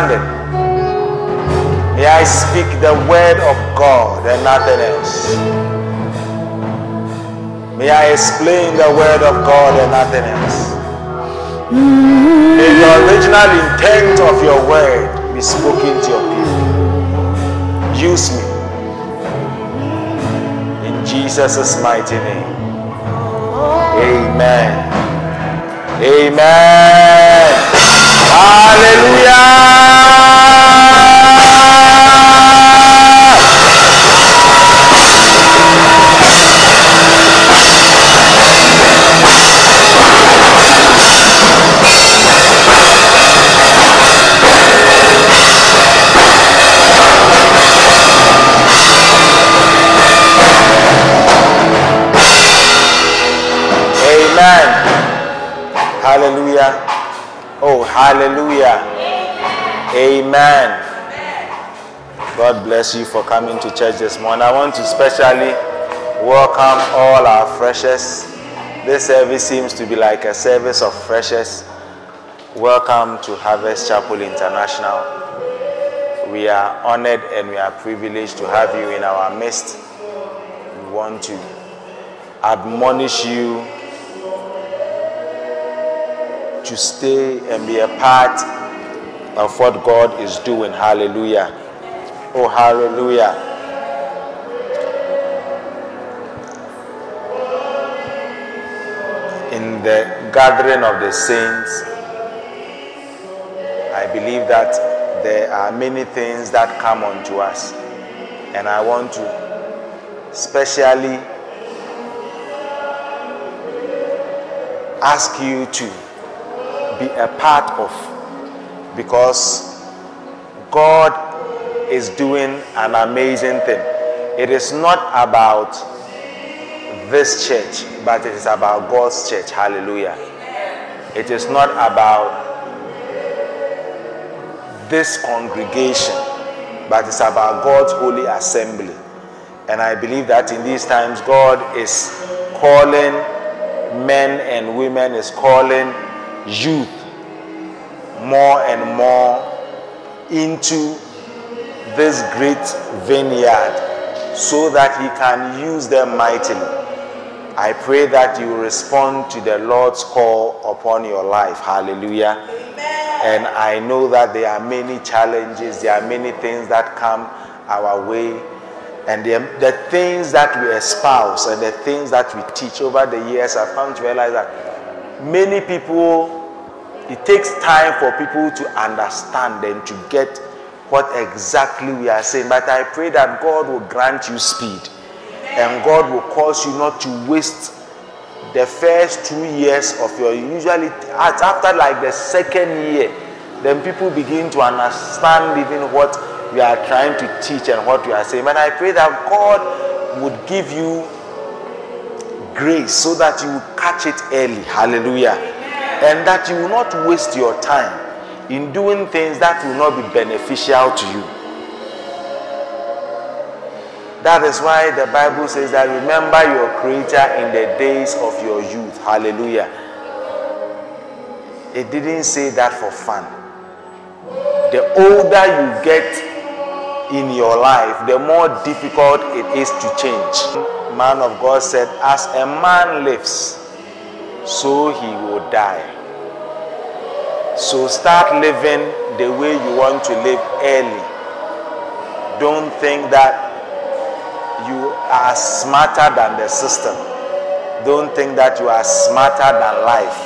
understanding. May I speak the word of God and nothing else. May I explain the word of God and nothing else. May the original intent of your word be spoken to your people. Use me. In Jesus' mighty name. Amen. Amen. Hallelujah. Hallelujah. Amen. God bless you for coming to church this morning. I want to specially welcome all our freshers. This service seems to be like a service of freshers. Welcome to Harvest Chapel International. We are honored and we are privileged to have you in our midst. We want to admonish you to stay and be a part of what God is doing. Hallelujah. Oh, hallelujah. In the gathering of the saints, I believe that there are many things that come unto us. And I want to specially ask you to be a part of because God is doing an amazing thing. It is not about this church, but it is about God's church. Hallelujah. It is not about this congregation, but it's about God's holy assembly. And I believe that in these times, God is calling men and women, is calling youth more and more into this great vineyard so that he can use them mightily. I pray that you respond to the Lord's call upon your life. Hallelujah. And I know that there are many challenges, there are many things that come our way. And the, the things that we espouse and the things that we teach over the years, I've come to realize that many people it takes time for people to understand and to get what exactly we are saying. But I pray that God will grant you speed and God will cause you not to waste the first two years of your usually after like the second year then people begin to understand even what we are trying to teach and what we are saying but i pray that god would give you grace so that you will catch it early hallelujah and that you will not waste your time in doing things that will not be beneficial to you. That is why the Bible says that remember your Creator in the days of your youth. Hallelujah. It didn't say that for fun. The older you get in your life, the more difficult it is to change. Man of God said, As a man lives, so he will die. So start living the way you want to live early. Don't think that you are smarter than the system. Don't think that you are smarter than life.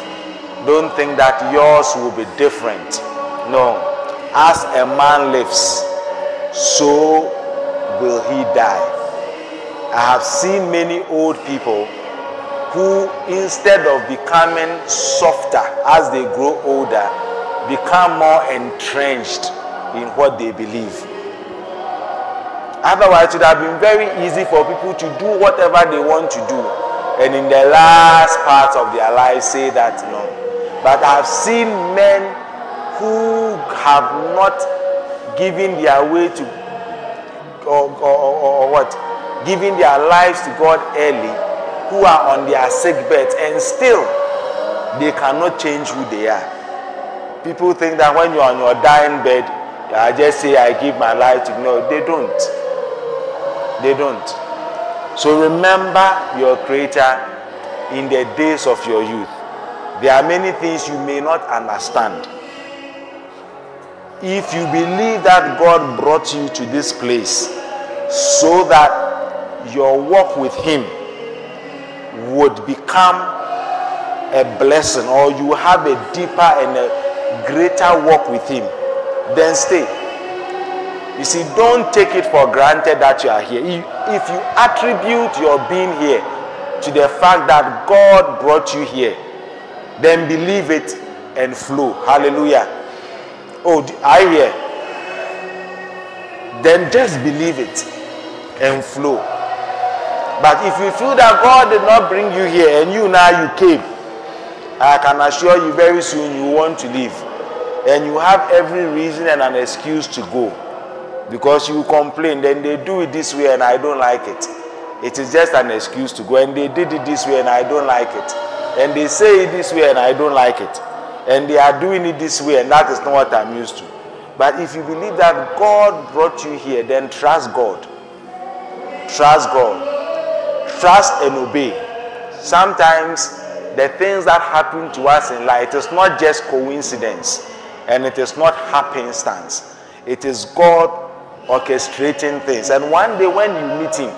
Don't think that yours will be different. No. As a man lives, so will he die. I have seen many old people who, instead of becoming softer as they grow older, become more entrenched in what they believe. Otherwise, it would have been very easy for people to do whatever they want to do. And in the last part of their lives, say that no. But I've seen men who have not given their way to, or, or, or, or what? Giving their lives to God early, who are on their sick beds and still they cannot change who they are. People think that when you're on your dying bed, I just say, I give my life to no, they don't. They don't. So remember your Creator in the days of your youth. There are many things you may not understand. If you believe that God brought you to this place so that your walk with Him would become a blessing or you have a deeper and a greater walk with Him, then stay. You see, don't take it for granted that you are here. If you attribute your being here to the fact that God brought you here, then believe it and flow. Hallelujah. Oh, I hear. Then just believe it and flow. But if you feel that God did not bring you here and you now you came, I can assure you very soon you want to leave. And you have every reason and an excuse to go. Because you complain, then they do it this way and I don't like it. It is just an excuse to go. And they did it this way and I don't like it. And they say it this way and I don't like it. And they are doing it this way and that is not what I'm used to. But if you believe that God brought you here, then trust God. Trust God. Trust and obey. Sometimes the things that happen to us in life, it is not just coincidence and it is not happenstance. It is God orchestrating things. And one day when you meet Him,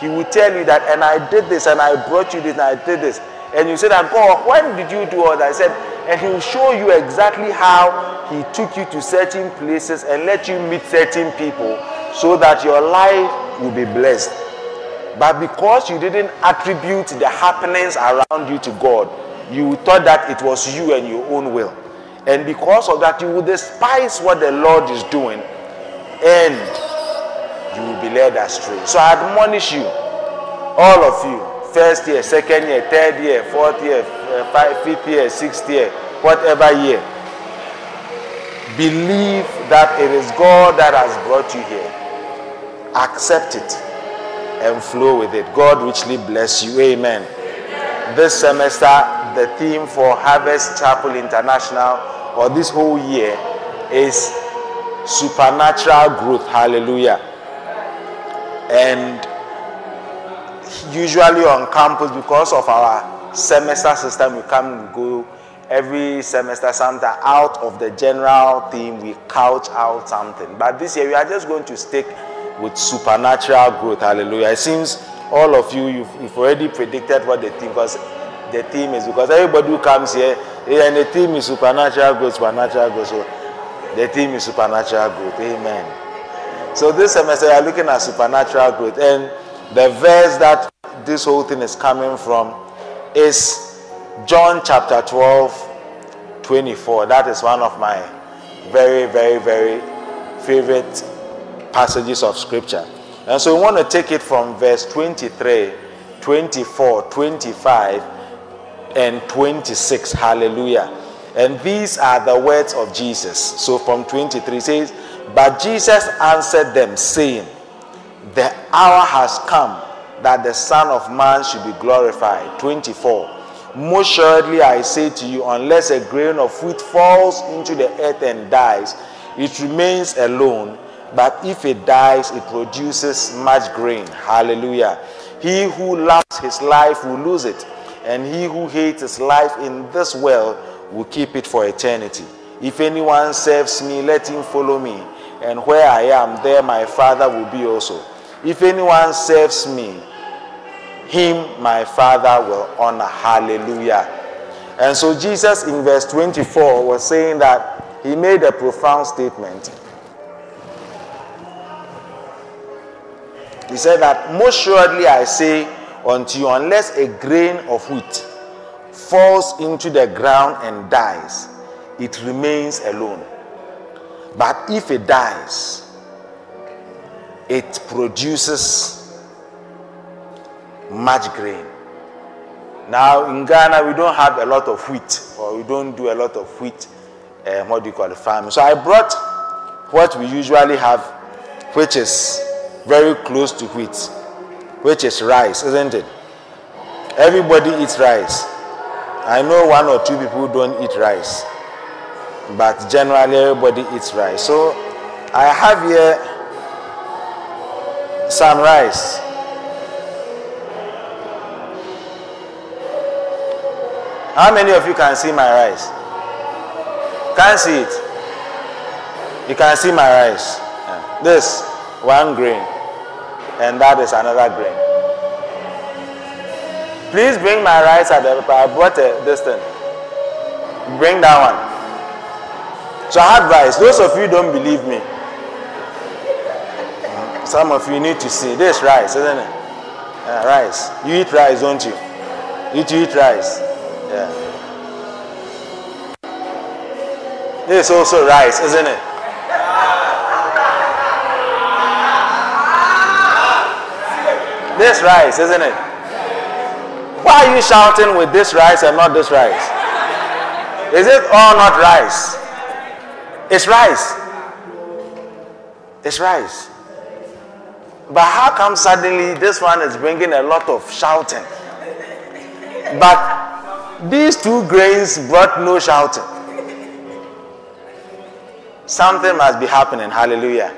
He will tell you that, and I did this, and I brought you this, and I did this. And you say that, God, when did you do all that? I said, and He will show you exactly how He took you to certain places and let you meet certain people so that your life will be blessed. But because you didn't attribute the happenings around you to God, you thought that it was you and your own will. And because of that, you will despise what the Lord is doing and you will be led astray. So I admonish you, all of you, first year, second year, third year, fourth year, uh, fifth year, sixth year, whatever year, believe that it is God that has brought you here. Accept it and flow with it. God richly bless you. Amen. This semester, the theme for Harvest Chapel International or this whole year is supernatural growth. Hallelujah. And usually on campus, because of our semester system, we come and go every semester something out of the general theme, we couch out something. But this year, we are just going to stick with supernatural growth. Hallelujah. It seems all of you, you've, you've already predicted what the theme, because the theme is, because everybody who comes here, and the theme is supernatural growth, supernatural growth. So the theme is supernatural growth. Amen. So this semester, we are looking at supernatural growth. And the verse that this whole thing is coming from is John chapter 12, 24. That is one of my very, very, very favorite passages of scripture. And so we want to take it from verse 23, 24, 25, and 26. Hallelujah. And these are the words of Jesus. So from 23 says, But Jesus answered them, saying, The hour has come that the Son of Man should be glorified. 24. Most surely I say to you, unless a grain of wheat falls into the earth and dies, it remains alone but if it dies, it produces much grain. Hallelujah. He who loves his life will lose it, and he who hates his life in this world will keep it for eternity. If anyone serves me, let him follow me, and where I am, there my Father will be also. If anyone serves me, him my Father will honor. Hallelujah. And so Jesus in verse 24 was saying that he made a profound statement He said that most surely I say unto you, unless a grain of wheat falls into the ground and dies, it remains alone. But if it dies, it produces much grain. Now in Ghana, we don't have a lot of wheat, or we don't do a lot of wheat. Uh, what do you call it, farming? So I brought what we usually have, which is very close to wheat, which is rice, isn't it? Everybody eats rice. I know one or two people don't eat rice, but generally everybody eats rice. So I have here some rice. How many of you can see my rice? Can't see it. You can see my rice. Yeah. This one grain, and that is another grain. Please bring my rice at the. I brought a, this thing. Bring that one. So I rice. Those of you don't believe me. Some of you need to see this rice, isn't it? Uh, rice. You eat rice, don't you? You eat rice. Yeah. This is also rice, isn't it? This rice, isn't it? Why are you shouting with this rice and not this rice? Is it all not rice? It's rice. It's rice. But how come suddenly this one is bringing a lot of shouting? But these two grains brought no shouting. Something must be happening. Hallelujah.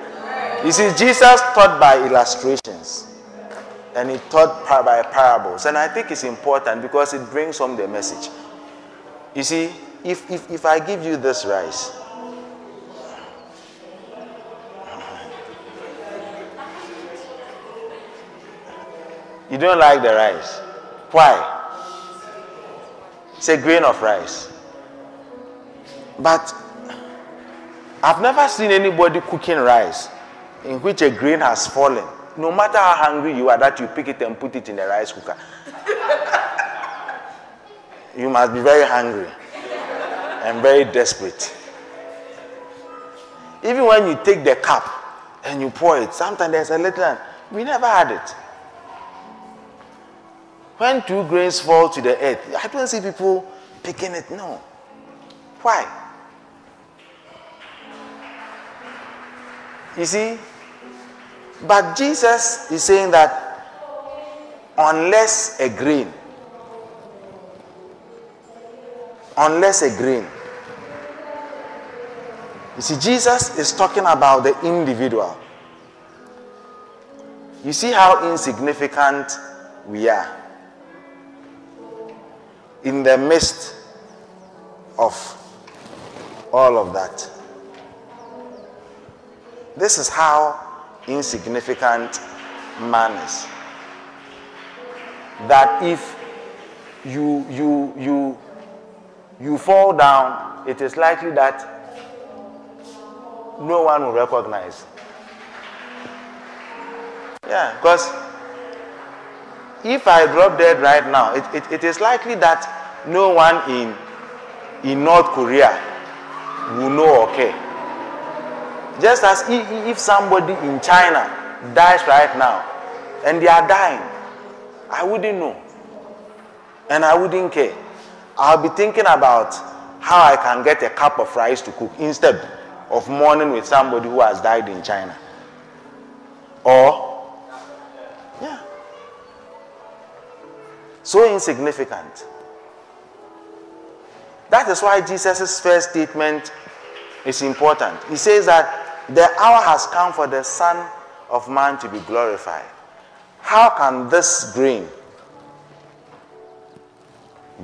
You see, Jesus taught by illustrations and he taught par by parables. And I think it's important because it brings home the message. You see, if, if, if I give you this rice, you don't like the rice. Why? It's a grain of rice. But I've never seen anybody cooking rice in which a grain has fallen. No matter how hungry you are, that you pick it and put it in the rice cooker. you must be very hungry and very desperate. Even when you take the cup and you pour it, sometimes there's a little. We never had it. When two grains fall to the earth, I don't see people picking it. No. Why? You see? But Jesus is saying that unless a grain, unless a grain, you see, Jesus is talking about the individual. You see how insignificant we are in the midst of all of that. This is how insignificant manners. That if you you you you fall down, it is likely that no one will recognize. Yeah, because if I drop dead right now, it, it, it is likely that no one in in North Korea will know care. Just as if somebody in China dies right now and they are dying, I wouldn't know. And I wouldn't care. I'll be thinking about how I can get a cup of rice to cook instead of mourning with somebody who has died in China. Or, yeah. So insignificant. That is why Jesus' first statement is important. He says that the hour has come for the Son of Man to be glorified. How can this grain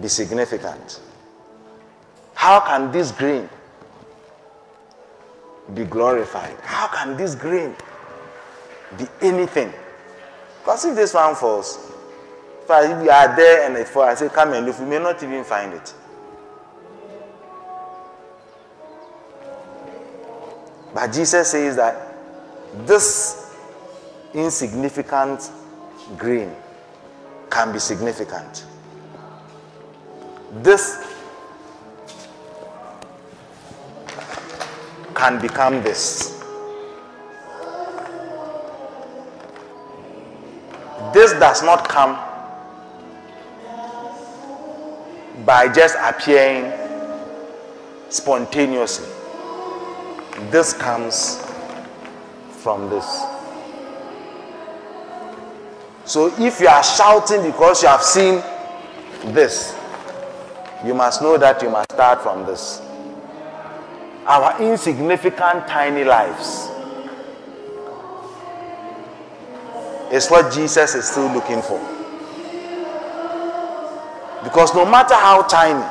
be significant? How can this grain be glorified? How can this grain be anything? Because if this one falls, if you are there and it falls, I say, come and look, you may not even find it. But Jesus says that this insignificant grain can be significant. This can become this. This does not come by just appearing spontaneously. This comes from this. So if you are shouting because you have seen this, you must know that you must start from this. Our insignificant, tiny lives is what Jesus is still looking for. Because no matter how tiny,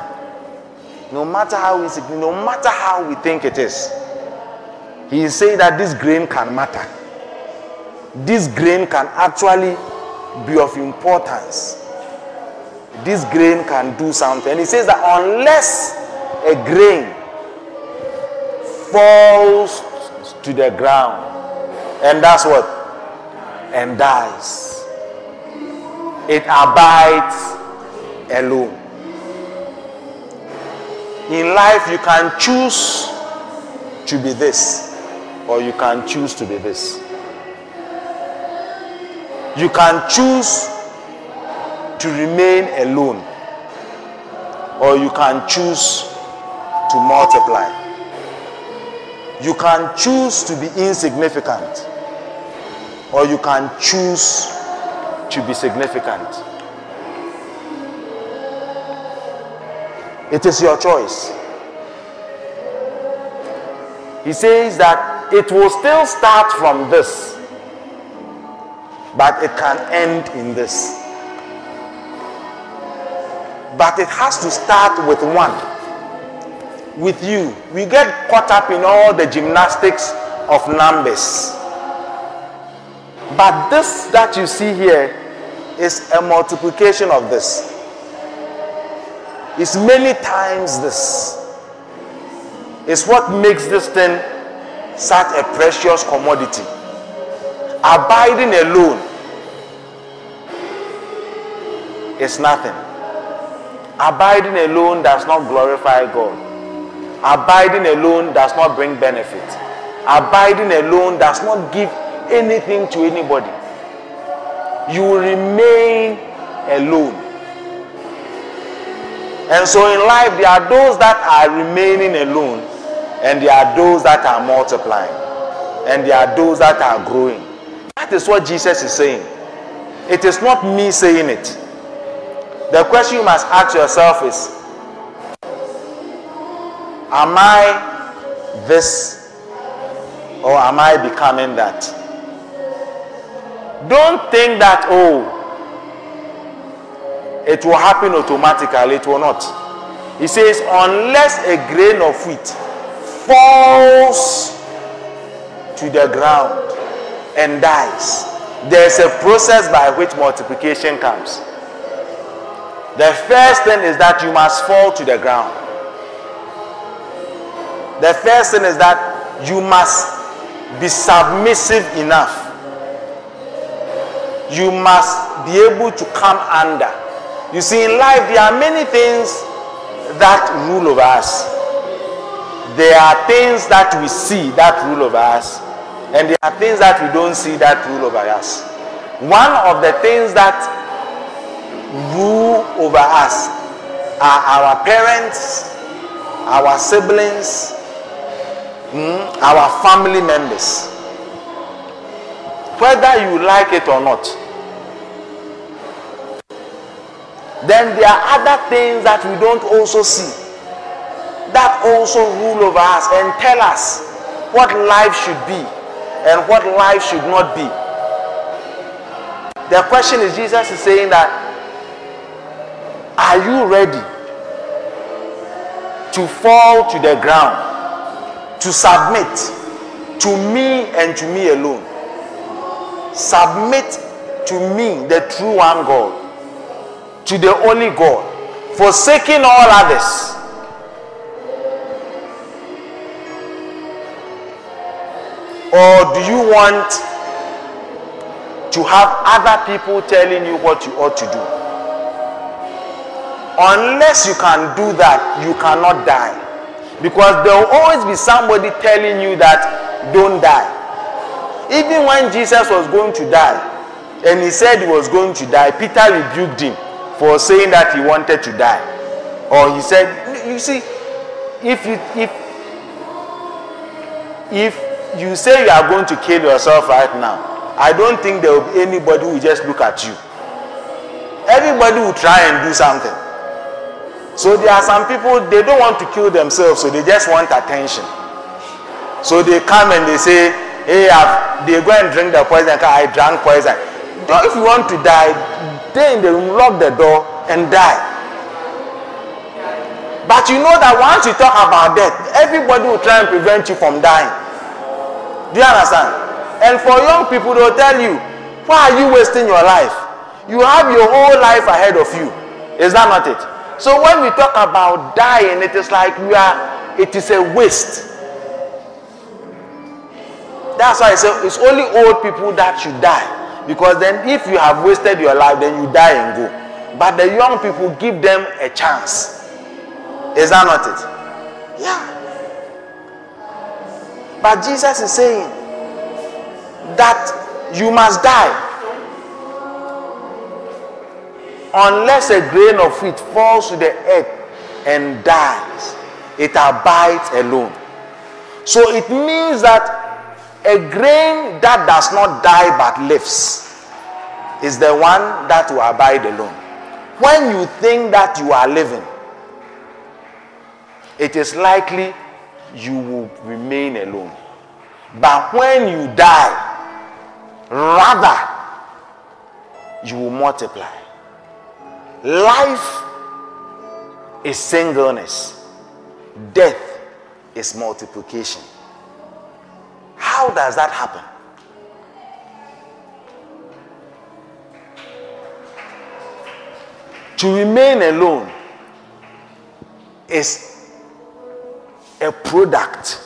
no matter how insignificant, no matter how we think it is, he is saying that this grain can matter. This grain can actually be of importance. This grain can do something. And he says that unless a grain falls to the ground, and that's what? And dies, it abides alone. In life, you can choose to be this, or you can choose to be this. You can choose to remain alone, or you can choose to multiply. You can choose to be insignificant, or you can choose to be significant. It is your choice. He says that it will still start from this, but it can end in this. But it has to start with one. With you. We get caught up in all the gymnastics of numbers. But this that you see here is a multiplication of this. It's many times this. It's what makes this thing such a precious commodity. Abiding alone is nothing. Abiding alone does not glorify God. Abiding alone does not bring benefit. Abiding alone does not give anything to anybody. You remain alone. And so in life, there are those that are remaining alone, and there are those that are multiplying, and there are those that are growing. That is what Jesus is saying. It is not me saying it. The question you must ask yourself is Am I this or am I becoming that? Don't think that, oh, it will happen automatically. It will not. He says, unless a grain of wheat falls to the ground and dies, there's a process by which multiplication comes. The first thing is that you must fall to the ground. The first thing is that you must be submissive enough. You must be able to come under. You see, in life, there are many things that rule over us. There are things that we see that rule over us, and there are things that we don't see that rule over us. One of the things that rule over us are our parents, our siblings, mm, our family members. Whether you like it or not. Then there are other things that we don't also see that also rule over us and tell us what life should be and what life should not be. The question is Jesus is saying that are you ready to fall to the ground, to submit to me and to me alone? Submit to me, the true one God to the only God, forsaking all others. Or do you want to have other people telling you what you ought to do? Unless you can do that, you cannot die. Because there will always be somebody telling you that don't die. Even when Jesus was going to die, and he said he was going to die, Peter rebuked him for saying that he wanted to die. Or he said, you see, if you if if you say you are going to kill yourself right now, I don't think there will be anybody who will just look at you. Everybody will try and do something. So there are some people they don't want to kill themselves, so they just want attention. So they come and they say, "Hey, I've, they go and drink the poison. I drank poison." If you want to die, stay in the room, lock the door, and die. But you know that once you talk about death, everybody will try and prevent you from dying. Do you understand? And for young people, they'll tell you, why are you wasting your life? You have your whole life ahead of you. Is that not it? So when we talk about dying, it is like we are, it is a waste. That's why I say it's only old people that should die. Because then if you have wasted your life, then you die and go. But the young people give them a chance. Is that not it? Yeah. But Jesus is saying that you must die. Unless a grain of wheat falls to the earth and dies, it abides alone. So it means that a grain that does not die but lives is the one that will abide alone. When you think that you are living, it is likely you will remain alone. But when you die, rather, you will multiply. Life is singleness, death is multiplication. How does that happen? To remain alone is a product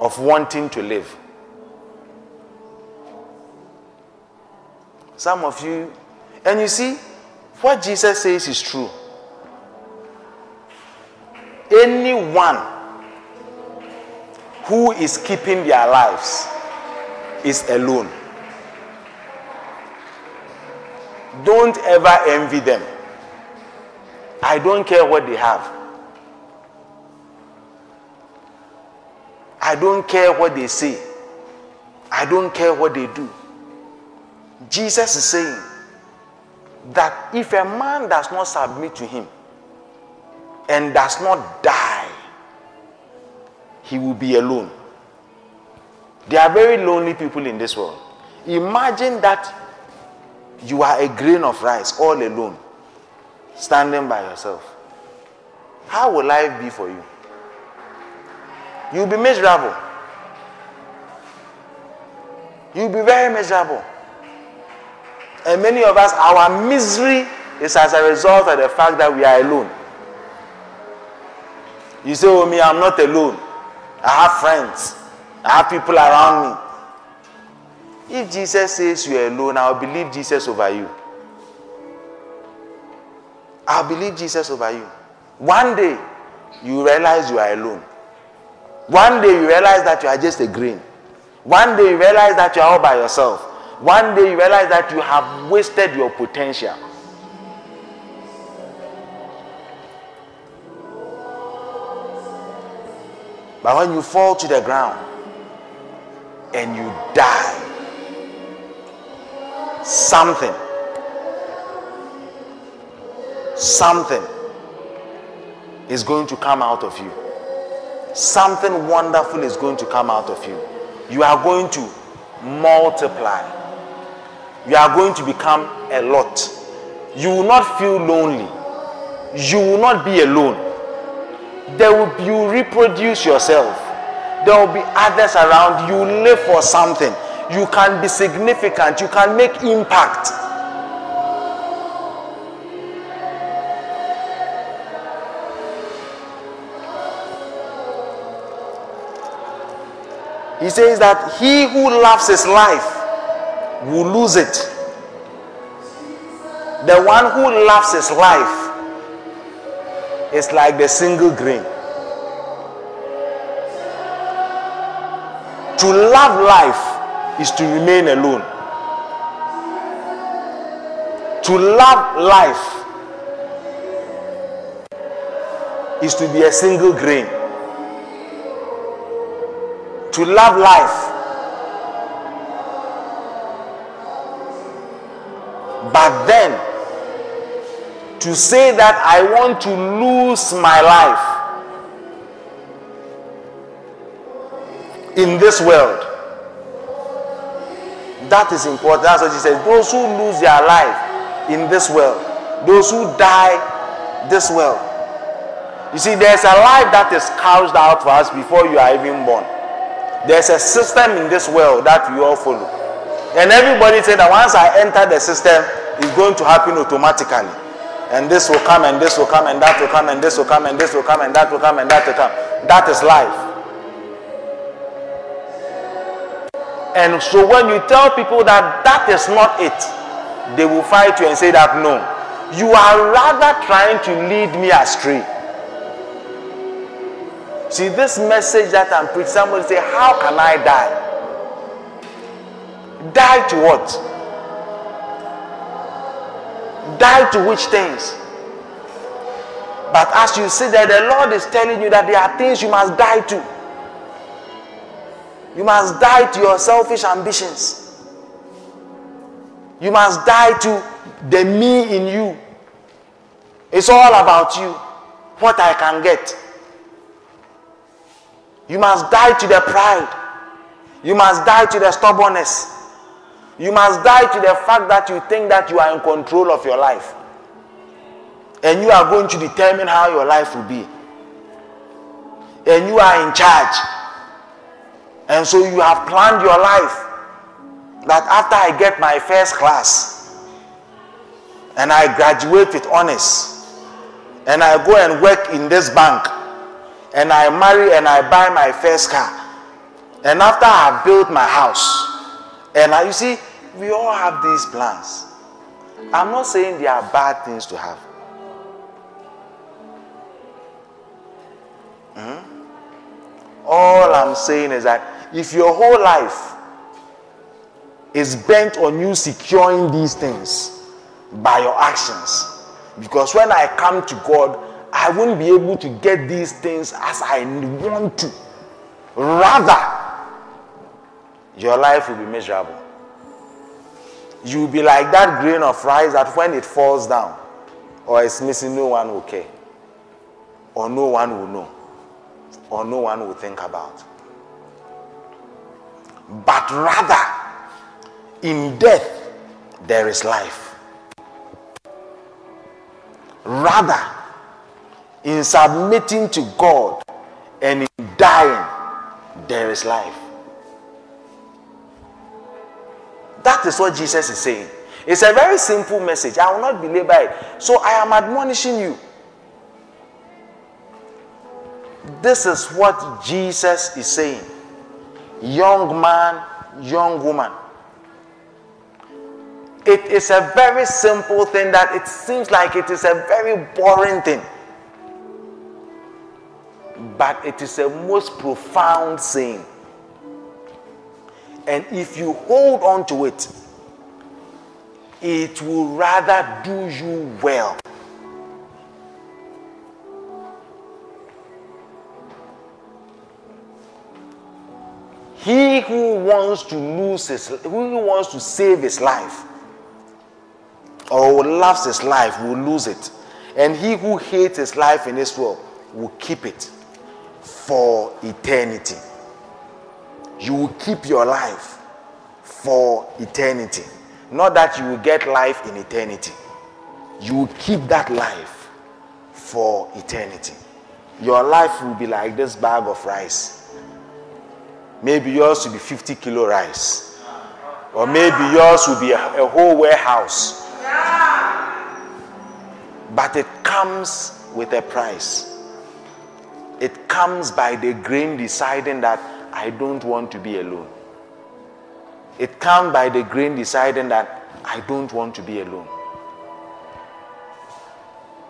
of wanting to live. Some of you, and you see, what Jesus says is true. Anyone who is keeping their lives is alone. Don't ever envy them. I don't care what they have. I don't care what they say. I don't care what they do. Jesus is saying that if a man does not submit to him and does not die, he will be alone. There are very lonely people in this world. Imagine that you are a grain of rice all alone, standing by yourself. How will life be for you? You'll be miserable. You'll be very miserable. And many of us, our misery is as a result of the fact that we are alone. You say, Oh, me, I'm not alone. I have friends, I have people around me. If Jesus says you're alone, I'll believe Jesus over you. I'll believe Jesus over you. One day, you realize you are alone. One day, you realize that you are just a grain. One day, you realize that you are all by yourself. One day, you realize that you have wasted your potential. But when you fall to the ground and you die, something, something is going to come out of you. Something wonderful is going to come out of you. You are going to multiply. You are going to become a lot. You will not feel lonely. You will not be alone. There will be, you reproduce yourself. There will be others around. You live for something. You can be significant. You can make impact. He says that he who loves his life will lose it. The one who loves his life is like the single grain. To love life is to remain alone. To love life is to be a single grain. To love life. But then, to say that I want to lose my life in this world. That is important. That's what he says. Those who lose their life in this world, those who die this world. You see, there's a life that is carved out for us before you are even born. There's a system in this world that we all follow. And everybody said that once I enter the system, it's going to happen automatically. And this will come, and this will come, and that will come, and this will come, and this will come, and that will come, and that will come. That is life. And so when you tell people that that is not it, they will fight you and say that no, you are rather trying to lead me astray. See, this message that I'm preaching, somebody say, How can I die? Die to what? Die to which things? But as you see that the Lord is telling you that there are things you must die to. You must die to your selfish ambitions. You must die to the me in you. It's all about you, what I can get. You must die to the pride. You must die to the stubbornness. You must die to the fact that you think that you are in control of your life. And you are going to determine how your life will be. And you are in charge. And so you have planned your life that after I get my first class and I graduate with honors and I go and work in this bank and I marry and I buy my first car and after I built my house and I, you see, we all have these plans. I'm not saying they are bad things to have. Hmm? All I'm saying is that if your whole life is bent on you securing these things by your actions, because when I come to God, I won't be able to get these things as I want to. Rather, your life will be miserable. You will be like that grain of rice that when it falls down or it's missing, no one will care, or no one will know, or no one will think about but rather in death there is life. Rather, in submitting to God and in dying, there is life. That is what Jesus is saying. It's a very simple message. I will not belabor it. So I am admonishing you. This is what Jesus is saying young man, young woman. It is a very simple thing that it seems like it is a very boring thing. But it is a most profound saying. And if you hold on to it, it will rather do you well. He who wants to lose his, who wants to save his life, or loves his life, will lose it. And he who hates his life in this world will keep it for eternity. You will keep your life for eternity. Not that you will get life in eternity. You will keep that life for eternity. Your life will be like this bag of rice Maybe yours will be 50 kilo rice. Or maybe yours will be a, a whole warehouse. But it comes with a price. It comes by the grain deciding that I don't want to be alone. It comes by the grain deciding that I don't want to be alone.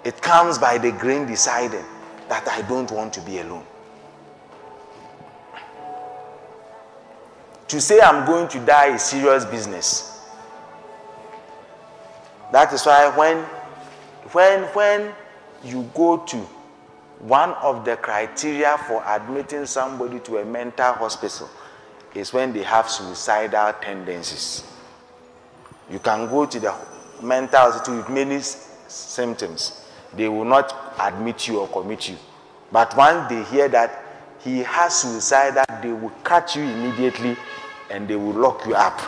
It comes by the grain deciding that I don't want to be alone. To say I'm going to die is serious business. That is why when, when, when you go to one of the criteria for admitting somebody to a mental hospital is when they have suicidal tendencies. You can go to the mental hospital with many symptoms, they will not admit you or commit you. But once they hear that he has suicidal, they will catch you immediately and they will lock you up.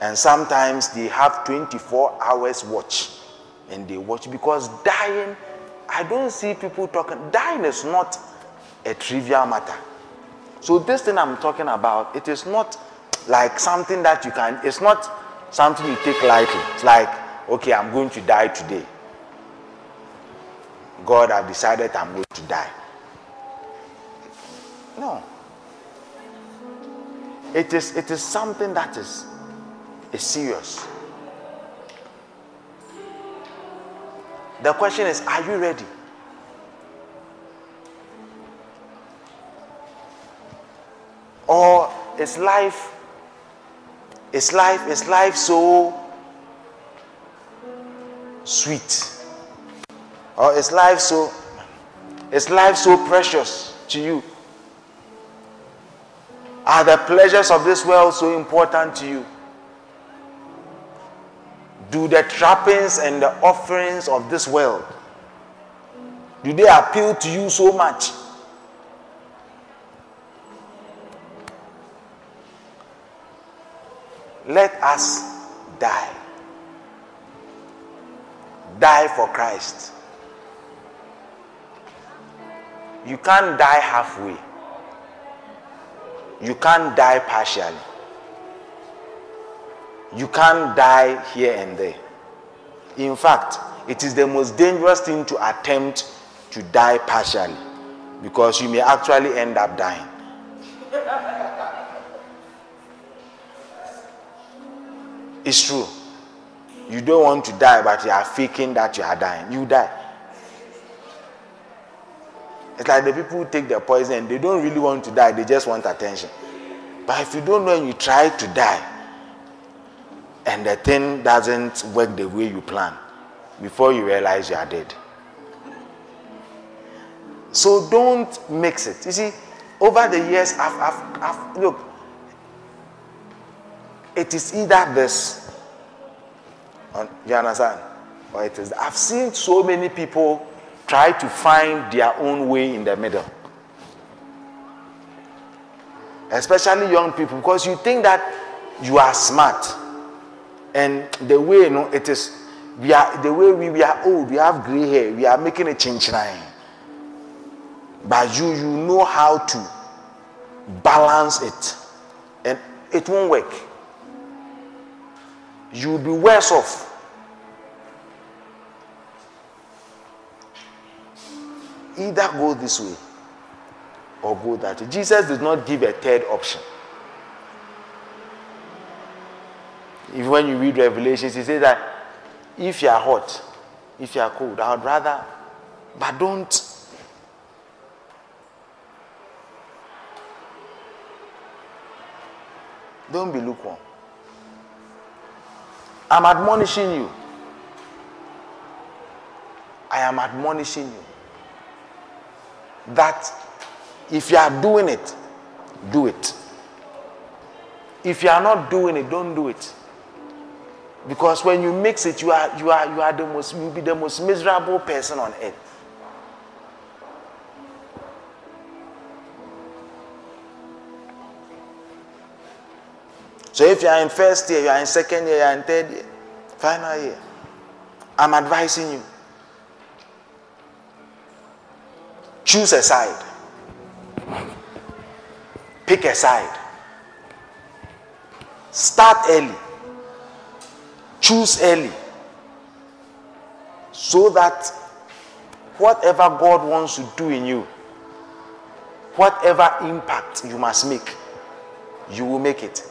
And sometimes they have 24 hours watch and they watch because dying, I don't see people talking. Dying is not a trivial matter. So this thing I'm talking about, it is not like something that you can, it's not something you take lightly. It's like, okay, I'm going to die today. God, I've decided I'm going to die. No. It is, it is something that is, is serious. The question is, are you ready? Or is life, is life, is life so sweet? Or is life so, is life so precious to you? Are the pleasures of this world so important to you? Do the trappings and the offerings of this world do they appeal to you so much? Let us die. Die for Christ. You can't die halfway. You can't die partially. You can't die here and there. In fact, it is the most dangerous thing to attempt to die partially because you may actually end up dying. It's true. You don't want to die, but you are faking that you are dying. You die. It's like the people who take the poison, they don't really want to die, they just want attention. But if you don't know and you try to die, and the thing doesn't work the way you plan, before you realize you are dead. So don't mix it. You see, over the years, I've, I've, I've look, it is either this, you understand, or it is. I've seen so many people try to find their own way in the middle. Especially young people, because you think that you are smart. And the way you know it is we are the way we, we are old, we have gray hair, we are making a change line. But you you know how to balance it. And it won't work. You'll be worse off Either go this way or go that way. Jesus did not give a third option. If when you read Revelations, he says that if you are hot, if you are cold, I would rather, but don't. Don't be lukewarm. I'm admonishing you. I am admonishing you that if you are doing it, do it. If you are not doing it, don't do it. Because when you mix it, you are you are you are the most you'll be the most miserable person on earth. So if you are in first year, you are in second year, you are in third year, final year, I'm advising you Choose a side. Pick a side. Start early. Choose early. So that whatever God wants to do in you, whatever impact you must make, you will make it.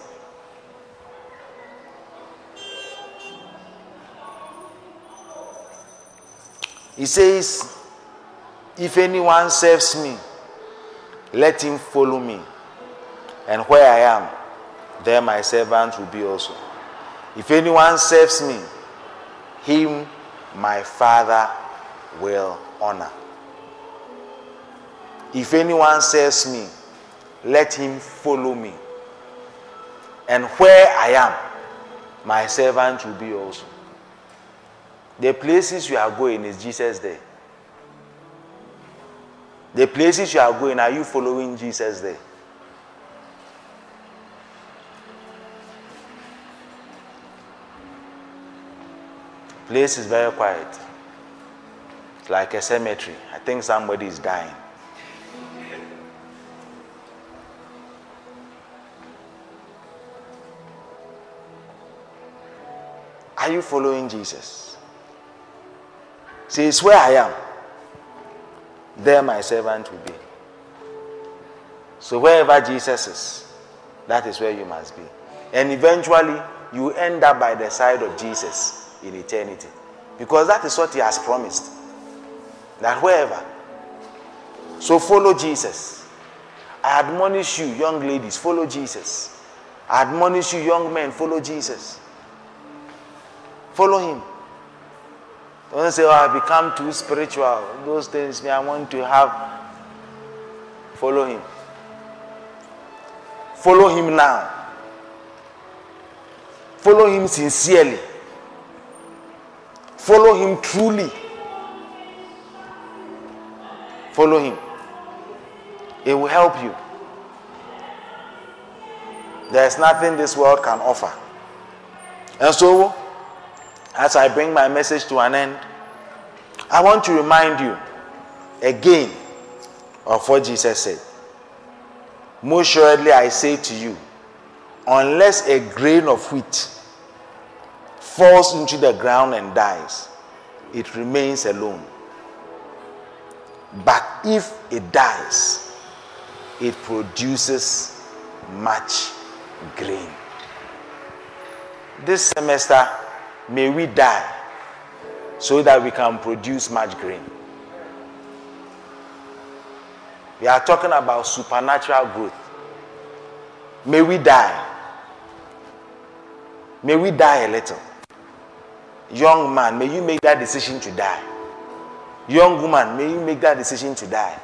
He says, if anyone serves me, let him follow me. And where I am, there my servant will be also. If anyone serves me, him my Father will honor. If anyone serves me, let him follow me. And where I am, my servant will be also. The places you are going, is Jesus there? The places you are going, are you following Jesus there? Place is very quiet. It's like a cemetery. I think somebody is dying. Are you following Jesus? See, it's where I am. There my servant will be. So wherever Jesus is, that is where you must be. And eventually, you end up by the side of Jesus in eternity. Because that is what he has promised. That wherever. So follow Jesus. I admonish you, young ladies, follow Jesus. I admonish you, young men, follow Jesus. Follow him. Don't say, oh, I become too spiritual. Those things me, I want to have. Follow him. Follow him now. Follow him sincerely. Follow him truly. Follow him. It will help you. There's nothing this world can offer. And so, as I bring my message to an end, I want to remind you again of what Jesus said. Most surely I say to you, unless a grain of wheat falls into the ground and dies, it remains alone. But if it dies, it produces much grain. This semester, may we die so that we can produce much grain. We are talking about supernatural growth. May we die. May we die a little. Young man, may you make that decision to die. Young woman, may you make that decision to die.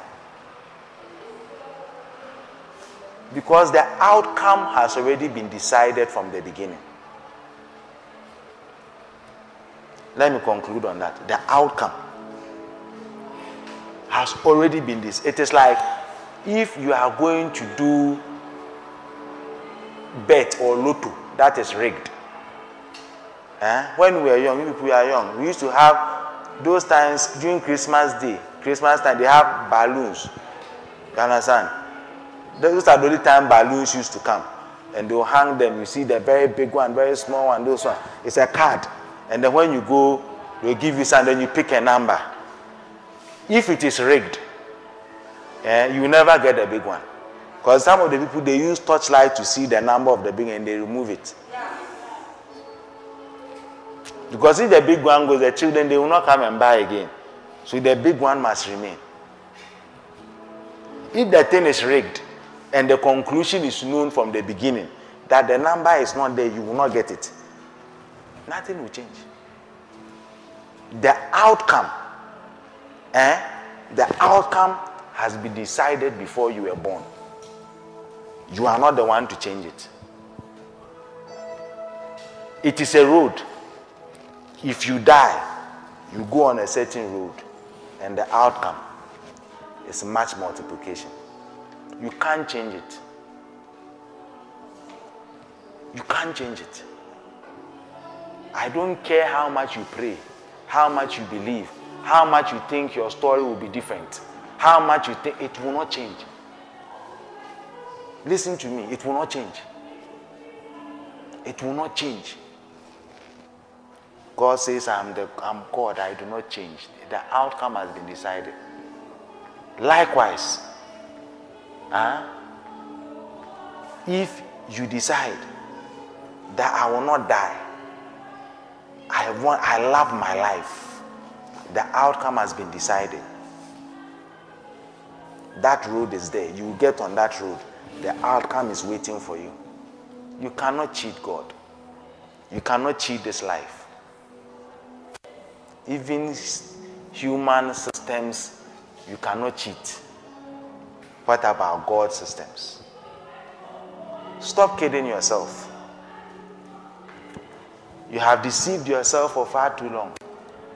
Because the outcome has already been decided from the beginning. Let me conclude on that. The outcome has already been this. It is like if you are going to do bet or lotto, that is rigged. Eh? When we were young, we are young, we used to have those times during Christmas Day, Christmas time, they have balloons. You understand? Those are the only time balloons used to come. And they'll hang them. You see the very big one, very small one, those one. It's a card. And then when you go, they'll give you some, then you pick a number. If it is rigged, eh, you never get a big one. Because some of the people, they use torchlight to see the number of the big and they remove it. Because if the big one goes, the children, they will not come and buy again. So the big one must remain. If the thing is rigged and the conclusion is known from the beginning that the number is not there, you will not get it. Nothing will change. The outcome, eh? The outcome has been decided before you were born. You are not the one to change it. It is a road if you die, you go on a certain road, and the outcome is much multiplication. You can't change it. You can't change it. I don't care how much you pray, how much you believe, how much you think your story will be different, how much you think it will not change. Listen to me, it will not change. It will not change. God says, I'm, the, I'm God, I do not change. The outcome has been decided. Likewise, huh, if you decide that I will not die, I, want, I love my life, the outcome has been decided. That road is there. You get on that road. The outcome is waiting for you. You cannot cheat God. You cannot cheat this life even human systems, you cannot cheat. What about God's systems? Stop kidding yourself. You have deceived yourself for far too long.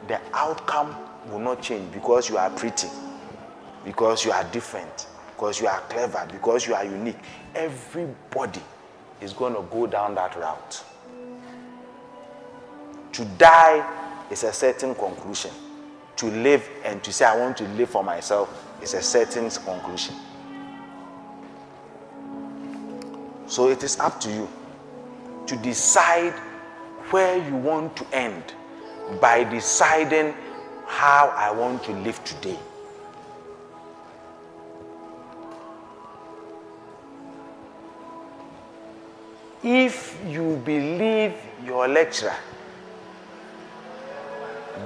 the outcome will not change because you are pretty, because you are different, because you are clever, because you are unique. Everybody is going to go down that route. To die is a certain conclusion. To live and to say, I want to live for myself, is a certain conclusion. So it is up to you to decide where you want to end by deciding how I want to live today. If you believe your lecturer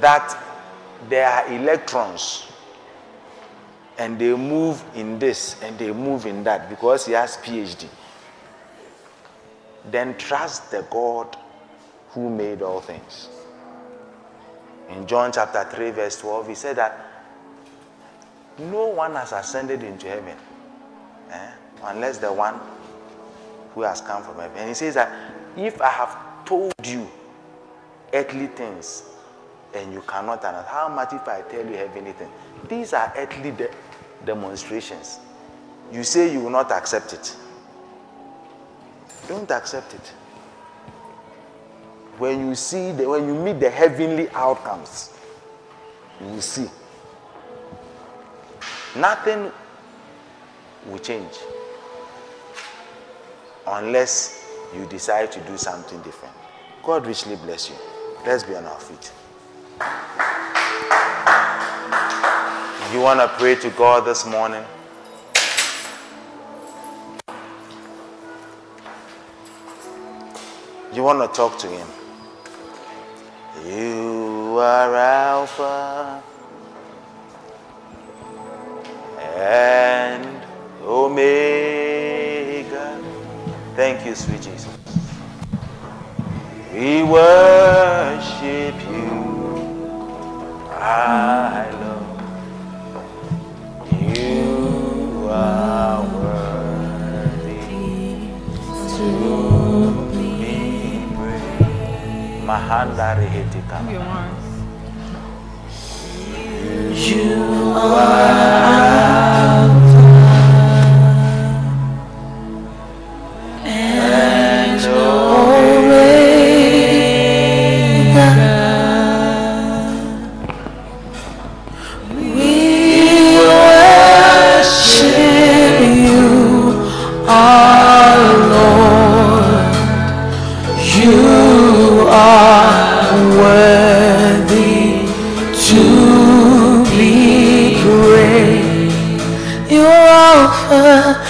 that there are electrons and they move in this and they move in that because he has PhD, then trust the God who made all things. In John chapter 3, verse 12, he said that no one has ascended into heaven eh, unless the one who has come from heaven. And he says that if I have told you earthly things and you cannot understand, how much if I tell you heavenly things? These are earthly de- demonstrations. You say you will not accept it. Don't accept it. When you see the, when you meet the heavenly outcomes, you will see. Nothing will change unless you decide to do something different. God richly bless you. Let's be on our feet. You want to pray to God this morning? You want to talk to Him? You are Alpha and Omega. Thank you, sweet Jesus. We worship you. I love you. Are worthy to be praised. Mahanda reheti kama. Your arms. worthy to 啊。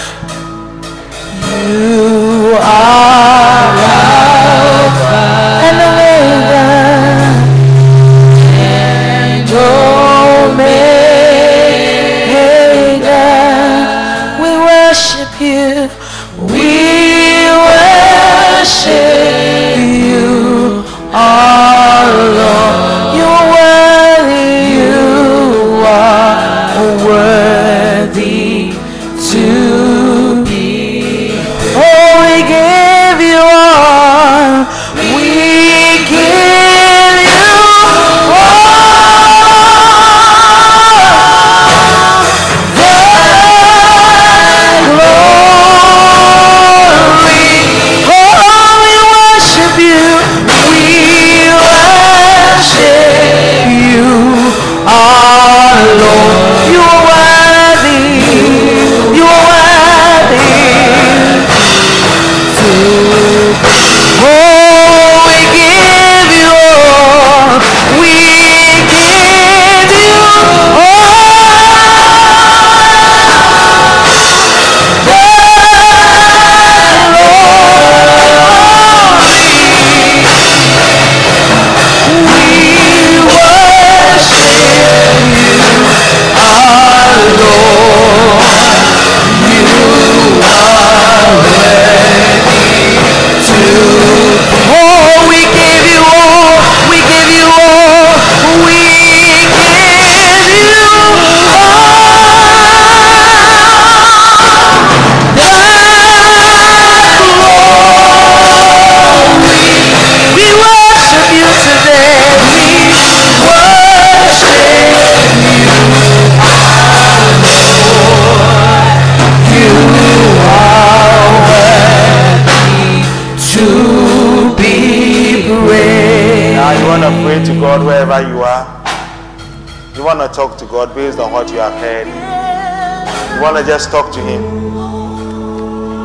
On what you want to just talk to Him.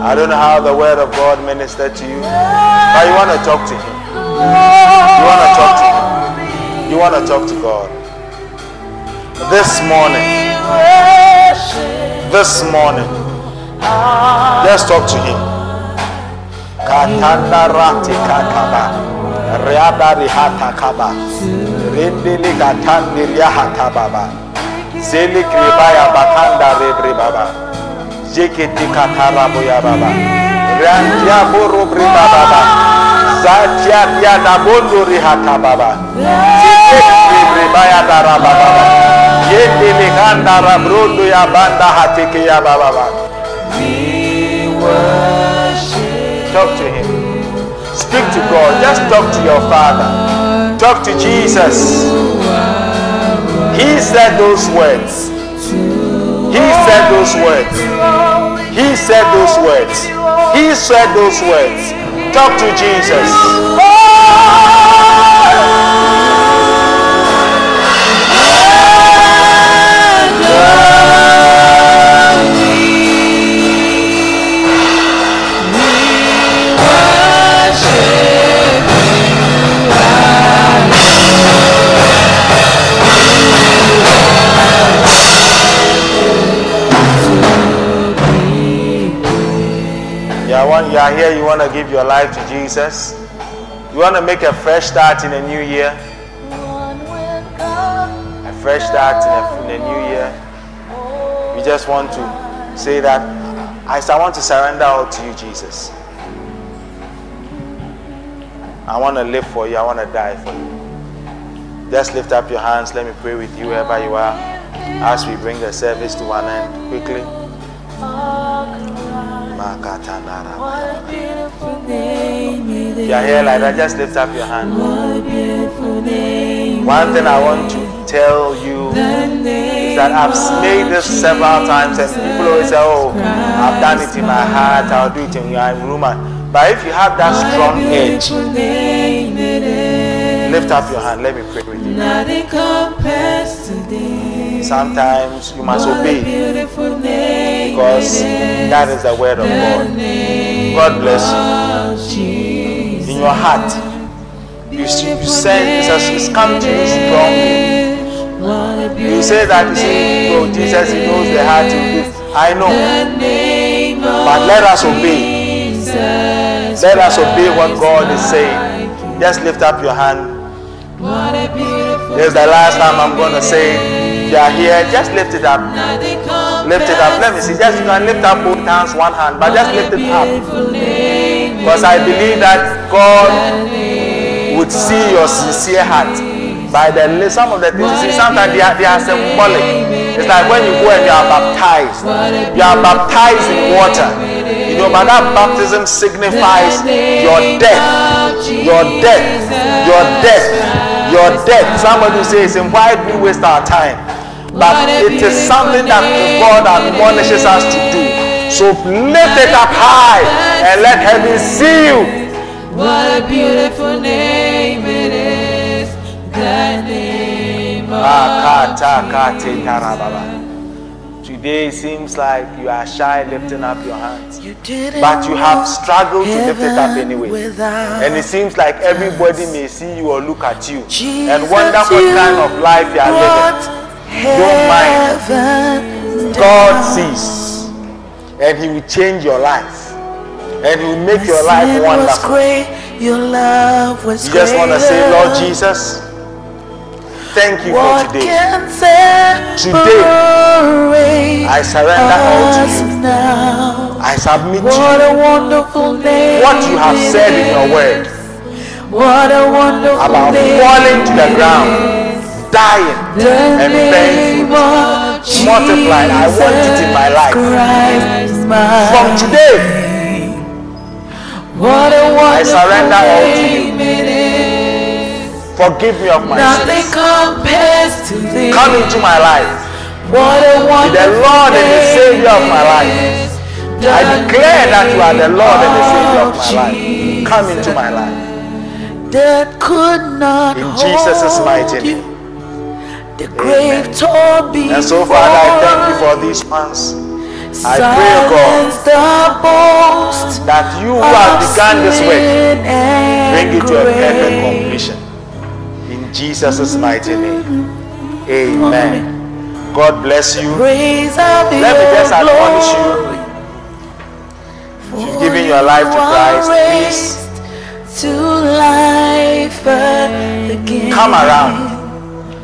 I don't know how the Word of God ministered to you, but you want to talk to Him. You want to talk to Him. You want to talk to God. This morning, this morning, just talk to Him. Katanda rati kakaba. Riada rihata kaba. Rendili katandi rihata baba. Zeli kribaya bakanda rebre baba. Jeketi katarabu ya baba. Rantia buru briba baba. Zatia tiada bondo rihata baba. Jeketi kribaya daraba baba. Yendili kanda rabrondo ya banda hatike ya baba. Talk to him. Speak to God. Just talk to your Father. Talk to Jesus. He said those words. He said those words. He said those words. He said those words. Talk to Jesus. One, you are here, you want to give your life to Jesus. You want to make a fresh start in a new year. A fresh start in a, in a new year. You just want to say that, I, I want to surrender all to you, Jesus. I want to live for you. I want to die for you. Just lift up your hands. Let me pray with you wherever you are as we bring the service to an end quickly. What a beautiful name it If you are here like that, just lift up your hand. What a beautiful name. One thing I want to tell you is that I've made this several times, and people always say, "Oh, I've done it in my heart. I'll do it in my room." But if you have that strong edge, is. lift up your hand. Let me pray with you. Nothing compares to this. Sometimes you must obey because that is the word of God. God bless you. In your heart, you, you sense it's, it's come to you strongly. You say that you see, oh, Jesus, He knows the heart of this. I know, The name of but let us obey. Let us obey what God is saying. Just lift up your hand. What a beautiful This is the last time I'm going to say, you are here, just lift it up. Lift it up. Let me see. Just you can lift up both hands, one hand, but just lift it up. Because I believe that God would see your sincere heart by the some of the things you see. Sometimes they are, they are symbolic. It's like when you go and you are baptized. You are baptized in water. You know, but that baptism signifies your death. Your death. Your death. Your death. Somebody says, and why do we waste our time? But it is something that God admonishes us to do. So lift it up high and let heaven see you. What a beautiful name it is. The name of. Today seems like you are shy lifting up your hands, but you have struggled to lift it up anyway. And it seems like everybody may see you or look at you and wonder what kind of life you are living. Don't mind. God sees, and He will change your life, and He will make your life wonderful. great, your love was You just want to say. Lord Jesus, thank you for What today. I surrender all to you. now? I submit What to a wonderful name. you what you have said in your word What a wonderful about falling to the ground. Dying, The and bearing fruit. Multiplied. I want it in my life. Christ, From today, a surrender all to you. name it is. forgive me of my sins. compares to this. Come into my life. What a wonderful Lord and the Savior of my life. I declare that you are the Lord and the Savior of of my life. Come into my life. that could not In Jesus' mighty name. The grave tore before And so, Father, I thank you for these ones. I pray, God, Silence the boast that you who have begun this work bring it to a perfect completion. In Jesus' mighty name. Amen. God bless you. Let me just admonish you. glory. You've given your life to Christ. Please to life again. come around.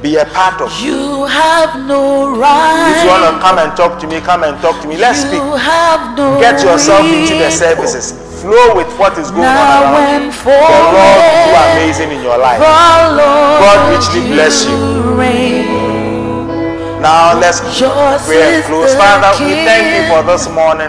Be a part of. You have no right. If you want to come and talk to me, come and talk to me. Let's speak. You have no Get yourself into the services. Flow with what is going on Now around you. The Lord do amazing in your life. God richly bless you. reign. Now let's Yours pray and close. Father, we thank you for this morning.